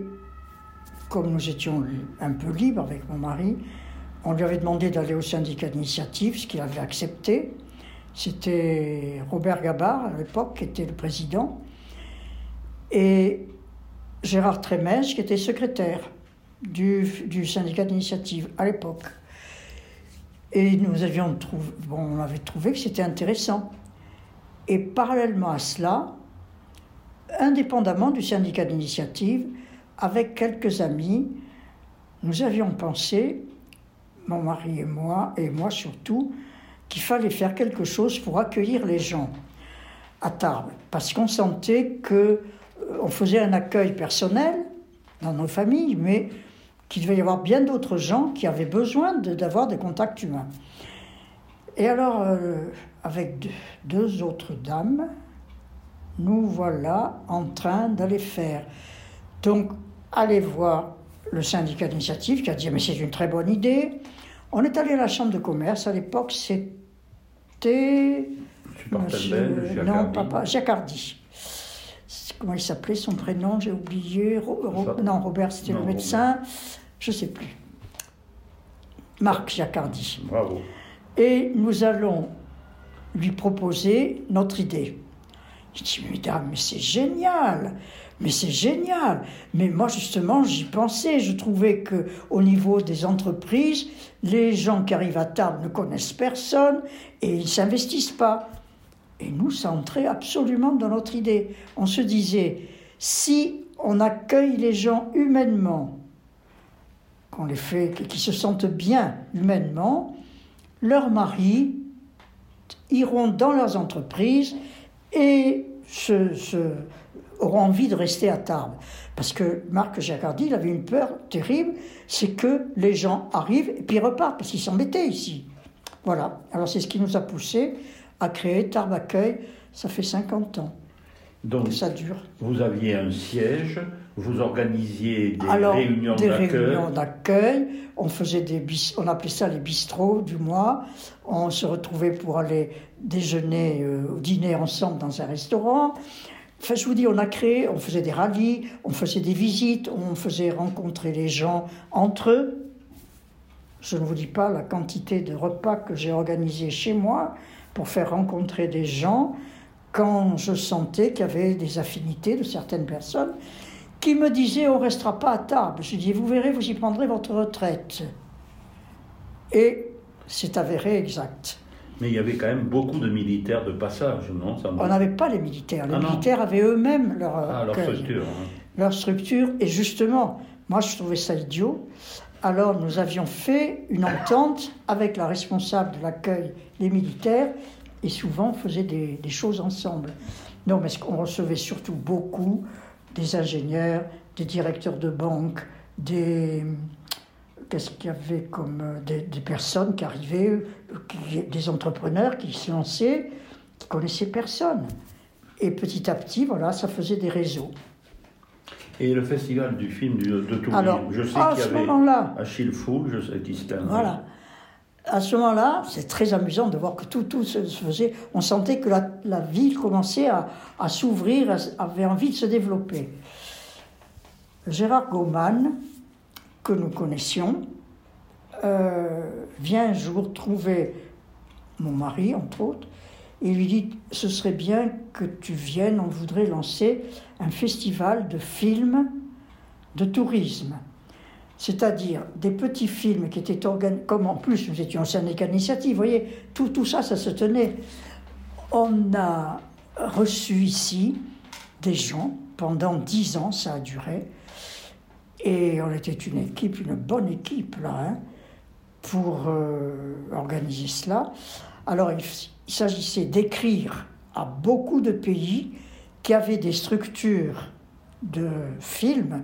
comme nous étions un peu libres avec mon mari, on lui avait demandé d'aller au syndicat d'initiative, ce qu'il avait accepté. C'était Robert Gabard, à l'époque, qui était le président, et Gérard Trémège, qui était secrétaire du, syndicat d'initiative à l'époque. Et nous avions on avait trouvé que c'était intéressant. Et parallèlement à cela, indépendamment du syndicat d'initiative, avec quelques amis, nous avions pensé, mon mari et moi, et moi surtout, qu'il fallait faire quelque chose pour accueillir les gens à Tarbes, parce qu'on sentait que euh, on faisait un accueil personnel dans nos familles, mais qu'il devait y avoir bien d'autres gens qui avaient besoin d'avoir des contacts humains. Et alors, euh, avec deux, deux autres dames, nous voilà en train d'aller faire. Donc, aller voir le syndicat d'initiative qui a dit Mais c'est une très bonne idée. On est allé à la chambre de commerce. À l'époque, c'était. Jacques non, papa. C'est- Comment il s'appelait son prénom J'ai oublié. Ro- non, Robert, c'était le médecin. Je ne sais plus. Marc Jacques Hardy. Bravo. Et nous allons lui proposer notre idée. Je dis, mesdames, mais c'est génial, mais c'est génial. Mais moi, justement, j'y pensais. Je trouvais que au niveau des entreprises, les gens qui arrivent à table ne connaissent personne et ils s'investissent pas. Et nous, ça entrait absolument dans notre idée. On se disait, si on accueille les gens humainement, qu'on les fait, qu'ils se sentent bien humainement, leurs maris iront dans leurs entreprises et se, se- auront envie de rester à Tarbes. Parce que Marc Jacardi, il avait une peur terrible, c'est que les gens arrivent et puis repartent, parce qu'ils s'embêtaient ici. Voilà. Alors c'est ce qui nous a poussé à créer Tarbes Accueil. Ça fait 50 ans Donc, que ça dure. vous aviez un siège, vous organisiez des Alors, réunions des d'accueil. réunions d'accueil, on faisait des bis- on appelait ça les bistrots du mois. On se retrouvait pour aller déjeuner euh, ou dîner ensemble dans un restaurant. Enfin, je vous dis, on a créé, on faisait des rallyes, on faisait des visites, on faisait rencontrer les gens entre eux. Je ne vous dis pas la quantité de repas que j'ai organisés chez moi pour faire rencontrer des gens quand je sentais qu'il y avait des affinités de certaines personnes qui me disaient on ne restera pas à table. Je dis vous verrez, vous y prendrez votre retraite. Et c'est avéré exact. Mais il y avait quand même beaucoup de militaires de passage, non? On n'avait pas les militaires. Les Ah militaires avaient eux-mêmes leur, Ah, leur structure. hein. leur structure. Et justement, moi je trouvais ça idiot. Alors nous avions fait une entente avec la responsable de l'accueil des militaires et souvent on faisait des, des choses ensemble. Non, mais qu'on recevait surtout beaucoup des ingénieurs, des directeurs de banque, des qu'est-ce qu'il y avait comme euh, des, des personnes qui arrivaient, euh, qui- des entrepreneurs qui se lançaient, qui connaissaient personne. Et petit à petit, voilà, ça faisait des réseaux. Et le festival du film de Toulouse, je sais qu'il y avait moment-là, Achille Foul, je sais qui c'était Voilà. À ce moment-là, c'est très amusant de voir que tout, tout se faisait. On sentait que la, ville commençait à, s'ouvrir, avait envie de se développer. Gérard Gauman, que nous connaissions, euh, vient un jour trouver mon mari, entre autres, et lui dit Ce serait bien que tu viennes, on voudrait lancer un festival de films de tourisme. C'est-à-dire des petits films qui étaient organisés, comme en plus nous étions syndicat d'initiative, vous voyez, tout, tout ça, ça se tenait. On a reçu ici des gens, pendant dix ans ça a duré, et on était une équipe, une bonne équipe là, hein, pour euh, organiser cela. Alors il s'agissait d'écrire à beaucoup de pays qui avaient des structures de films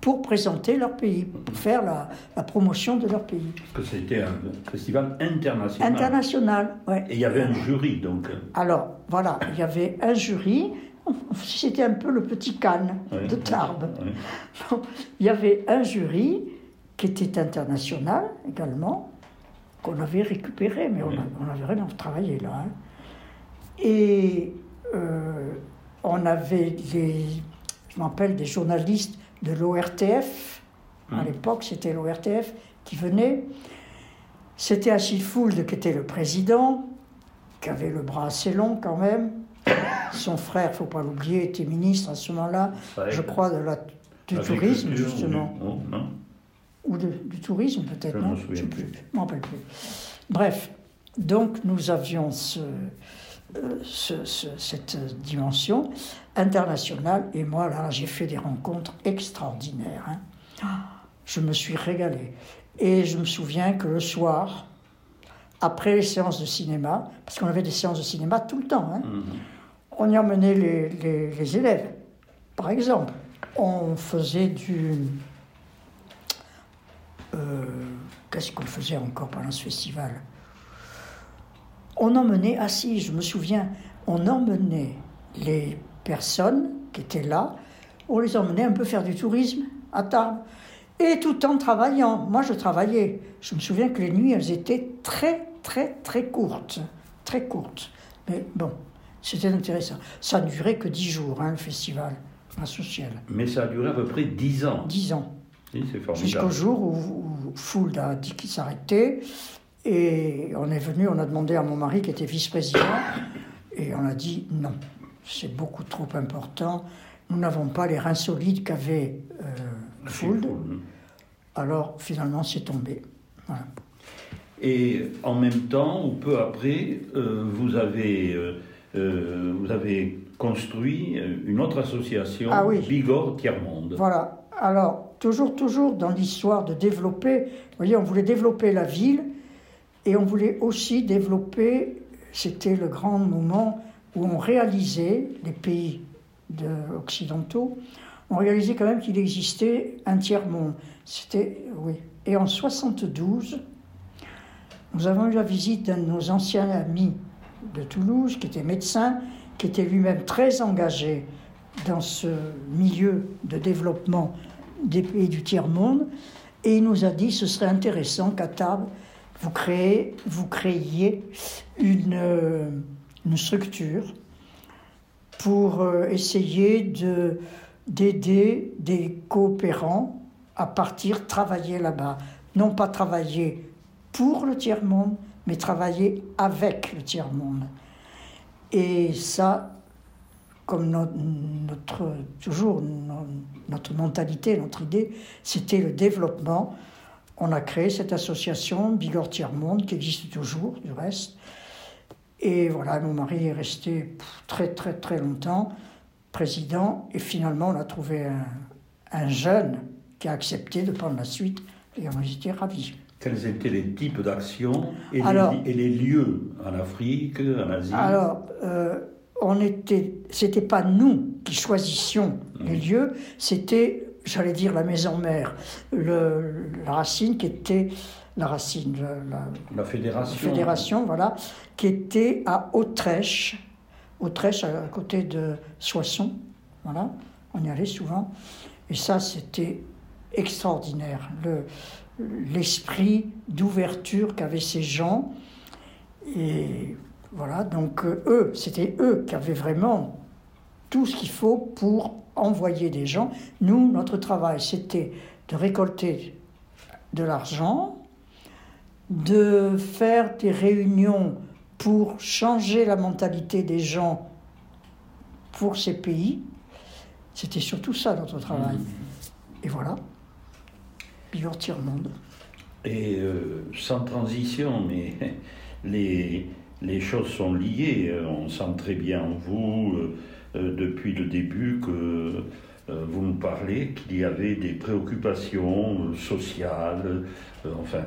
pour présenter leur pays, pour faire la, la promotion de leur pays. Parce que c'était un festival international. International, ouais. Et il y avait un jury, donc. Alors, voilà, il y avait un jury, c'était un peu le petit Cannes Ouais. de Tarbes. Ouais. Bon, il y avait un jury qui était international également, qu'on avait récupéré, mais on avait vraiment travaillé là. hein. Et euh, on avait des, je m'appelle des journalistes de l'ORTF, à l'époque c'était l'ORTF qui venait. C'était Achille Fould qui était le président, qui avait le bras assez long quand même. Son frère, faut pas l'oublier, était ministre à ce moment-là, je crois, de la, du L'agriculture, tourisme ou justement. du- non, non? Ou de- du tourisme peut-être, Je non? m'en souviens sais plus. Je m'en rappelle plus. Bref, donc nous avions ce, ce- ce- cette dimension internationale et moi là j'ai fait des rencontres extraordinaires. hein. Je me suis régalé. Et je me souviens que le soir, après les séances de cinéma, parce qu'on avait des séances de cinéma tout le temps, hein, Mhm. on y emmenait les, les- les élèves. Par exemple, on faisait du. euh, Qu'est-ce qu'on faisait encore pendant ce festival? On emmenait, ah si, je me souviens, on emmenait les personnes qui étaient là, on les emmenait un peu faire du tourisme à Tarbes. Et tout en travaillant. Moi, je travaillais. Je me souviens que les nuits, elles étaient très, très, très courtes. Très courtes. Mais bon, c'était intéressant. Ça ne durait que dix jours, hein, le festival social. Mais ça a duré à peu près 10 ans. Dix ans. Oui, Jusqu'au jour où, où Fould a dit qu'il s'arrêtait. Et on est venu, on a demandé à mon mari, qui était vice-président, et on a dit non, c'est beaucoup trop important. Nous n'avons pas les reins solides qu'avait euh, Fould. Alors finalement, c'est tombé. Voilà. Et en même temps, ou peu après, euh, vous, avez, euh, euh, vous avez construit une autre association, Ah oui. Bigorre Tiers-Monde. Voilà. Alors, toujours, toujours dans l'histoire de développer, vous voyez, on voulait développer la ville et on voulait aussi développer, c'était le grand moment où on réalisait, les pays de- occidentaux, on réalisait quand même qu'il existait un tiers-monde. C'était, oui. Et en 72, nous avons eu la visite d'un de nos anciens amis de Toulouse, qui était médecin, qui était lui-même très engagé dans ce milieu de développement des pays du tiers-monde. Et il nous a dit ce serait intéressant qu'à Tarbes, vous, créez, vous créiez une, euh, une structure pour euh, essayer de, d'aider des coopérants à partir travailler là-bas. Non pas travailler pour le tiers-monde, mais travailler avec le tiers-monde. Et ça, comme no- notre, toujours no- notre mentalité, notre idée, c'était le développement. On a créé cette association Bigorre Tiers-Monde, qui existe toujours, du reste. Et voilà, mon mari est resté très, très, très longtemps président. Et finalement, on a trouvé un, un jeune qui a accepté de prendre la suite. Et on était ravis. Quels étaient les types d'actions et, les- Alors- et les lieux en Afrique, en Asie? Alors, euh, on était, c'était pas nous qui choisissions les lieux, c'était, j'allais dire, la maison mère, le, la racine qui était la racine, la, La fédération. fédération, voilà, qui était à Autrèche, Autrèche à côté de Soissons, voilà, on y allait souvent, et ça c'était extraordinaire. l'esprit d'ouverture qu'avaient ces gens. Et voilà, donc euh, eux, c'était eux qui avaient vraiment tout ce qu'il faut pour envoyer des gens. Nous, notre travail, c'était de récolter de l'argent, de faire des réunions pour changer la mentalité des gens pour ces pays. C'était surtout ça notre travail. Mmh. Et voilà, le monde. Et euh, sans transition, mais les, les choses sont liées. On sent très bien en vous, euh, depuis le début, que vous nous parlez qu'il y avait des préoccupations sociales, enfin,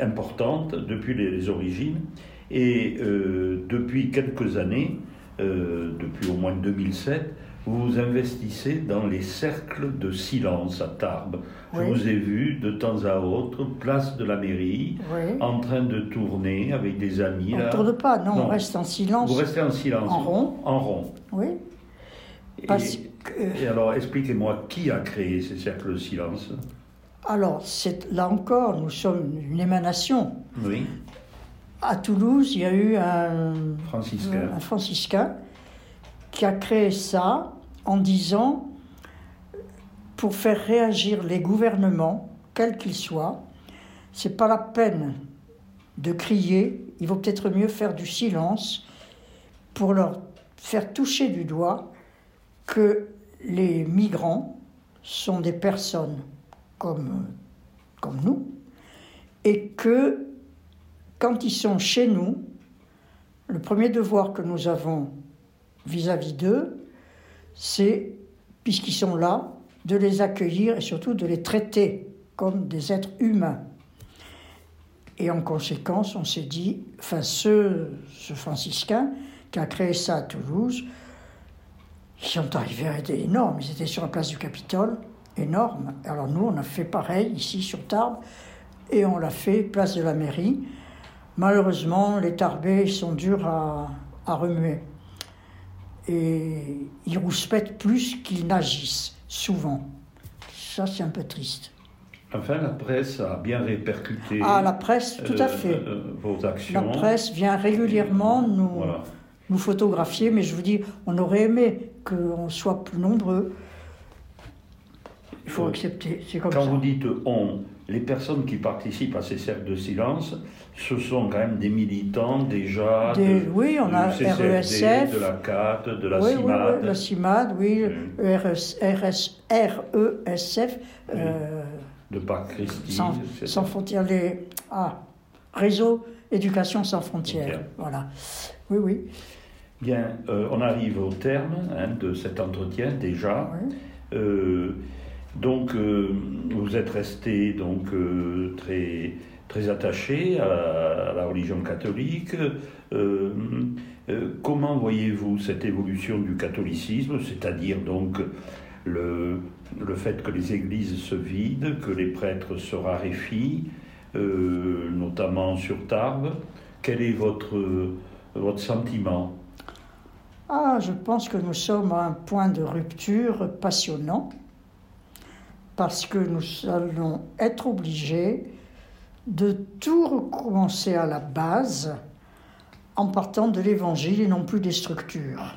importantes depuis les, origines. Et depuis quelques années, depuis au moins 2007, vous vous investissez dans les cercles de silence à Tarbes. Je vous ai vu de temps à autre, place de la mairie, en train de tourner avec des amis. On ne tourne pas, non, on reste en silence. Vous restez en silence En rond En rond. Oui. et, alors, expliquez-moi, qui a créé ces cercles de silence? Alors, là encore, nous sommes une émanation. Oui. À Toulouse, il y a eu un franciscain, un franciscain qui a créé ça en disant, pour faire réagir les gouvernements, quels qu'ils soient, c'est pas la peine de crier, il vaut peut-être mieux faire du silence pour leur faire toucher du doigt que les migrants sont des personnes comme, comme nous et que quand ils sont chez nous, le premier devoir que nous avons vis-à-vis d'eux, c'est, puisqu'ils sont là, de les accueillir et surtout de les traiter comme des êtres humains. Et en conséquence, on s'est dit, enfin, ce, ce franciscain qui a créé ça à Toulouse, ils sont arrivés à être énormes. Ils étaient sur la place du Capitole, énormes. Alors nous, on a fait pareil ici sur Tarbes, et on l'a fait place de la mairie. Malheureusement, les Tarbais sont durs à remuer et ils rouspètent plus qu'ils n'agissent, souvent. Ça, c'est un peu triste. Enfin, la presse a bien répercuté. Ah, la presse, tout à euh, fait. Euh, vos actions. La presse vient régulièrement nous, nous photographier, mais je vous dis, on aurait aimé qu'on soit plus nombreux. Il faut euh, accepter, c'est comme Quand ça. vous dites on, les personnes qui participent à ces cercles de silence, ce sont quand même des militants déjà de, oui, on a RESF, de la CAT, de la oui, CIMAD. Oui, la CIMAD, oui, RESF, euh, de Parc Christie. Sans, sans, frontières, les ah, réseau éducation sans frontières. Voilà. Oui, oui. Bien, euh, on arrive au terme hein, de cet entretien déjà. Euh, donc, vous êtes resté donc très très attaché à, la religion catholique. Euh, comment voyez-vous cette évolution du catholicisme, c'est-à-dire donc le, le fait que les églises se vident, que les prêtres se raréfient, notamment sur Tarbes? Quel est votre, votre sentiment? Ah, je pense que nous sommes à un point de rupture passionnant parce que nous allons être obligés de tout recommencer à la base en partant de l'évangile et non plus des structures.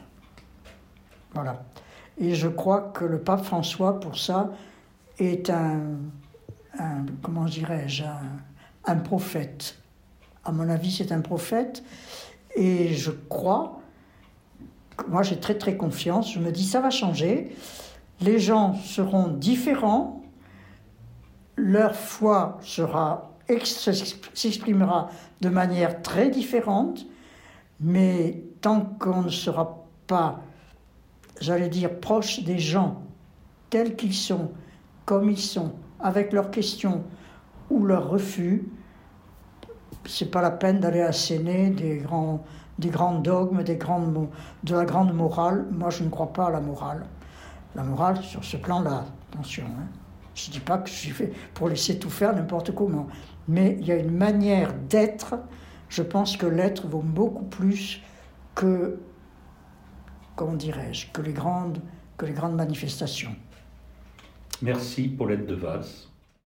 Voilà. Et je crois que le pape François, pour ça, est un, comment dirais-je, un, un prophète. À mon avis, c'est un prophète. Et je crois, moi j'ai très très confiance, je me dis ça va changer les gens seront différents, leur foi sera s'exprimera de manière très différente, mais tant qu'on ne sera pas, j'allais dire, proche des gens, tels qu'ils sont, comme ils sont, avec leurs questions ou leurs refus, c'est pas la peine d'aller asséner des grands, des grands dogmes, des grandes, de la grande morale. Moi, je ne crois pas à la morale la morale sur ce plan-là. Attention, hein. je ne dis pas que je suis fait pour laisser tout faire n'importe comment, mais il y a une manière d'être. Je pense que l'être vaut beaucoup plus que, comment dirais-je, que les grandes, que les grandes manifestations. Merci Paulette de Vals.